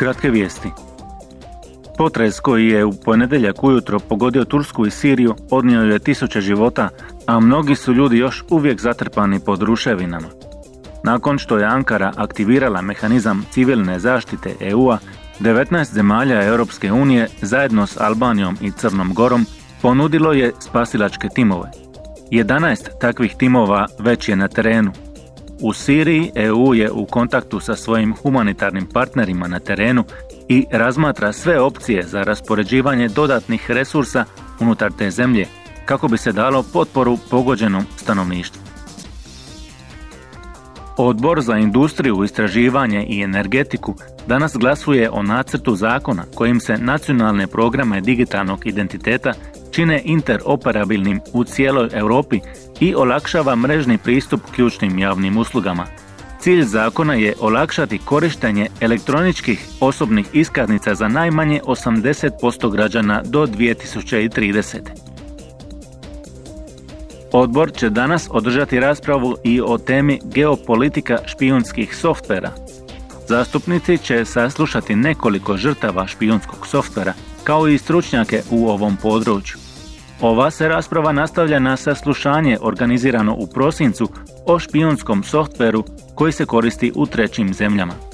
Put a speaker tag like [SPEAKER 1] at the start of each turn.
[SPEAKER 1] Kratke vijesti. Potres koji je u ponedjeljak ujutro pogodio Tursku i Siriju odnio je tisuće života, a mnogi su ljudi još uvijek zatrpani pod ruševinama. Nakon što je Ankara aktivirala mehanizam civilne zaštite EU-a, 19 zemalja Europske unije zajedno s Albanijom i Crnom Gorom ponudilo je spasilačke timove. 11 takvih timova već je na terenu. U Siriji EU je u kontaktu sa svojim humanitarnim partnerima na terenu i razmatra sve opcije za raspoređivanje dodatnih resursa unutar te zemlje kako bi se dalo potporu pogođenom stanovništvu. Odbor za industriju, istraživanje i energetiku danas glasuje o nacrtu zakona kojim se nacionalne programe digitalnog identiteta čine interoperabilnim u cijeloj Europi i olakšava mrežni pristup ključnim javnim uslugama. Cilj zakona je olakšati korištenje elektroničkih osobnih iskaznica za najmanje 80% građana do 2030. Odbor će danas održati raspravu i o temi geopolitika špijunskih softvera. Zastupnici će saslušati nekoliko žrtava špijunskog softvera, kao i stručnjake u ovom području. Ova se rasprava nastavlja na saslušanje organizirano u prosincu o špijunskom softveru koji se koristi u trećim zemljama.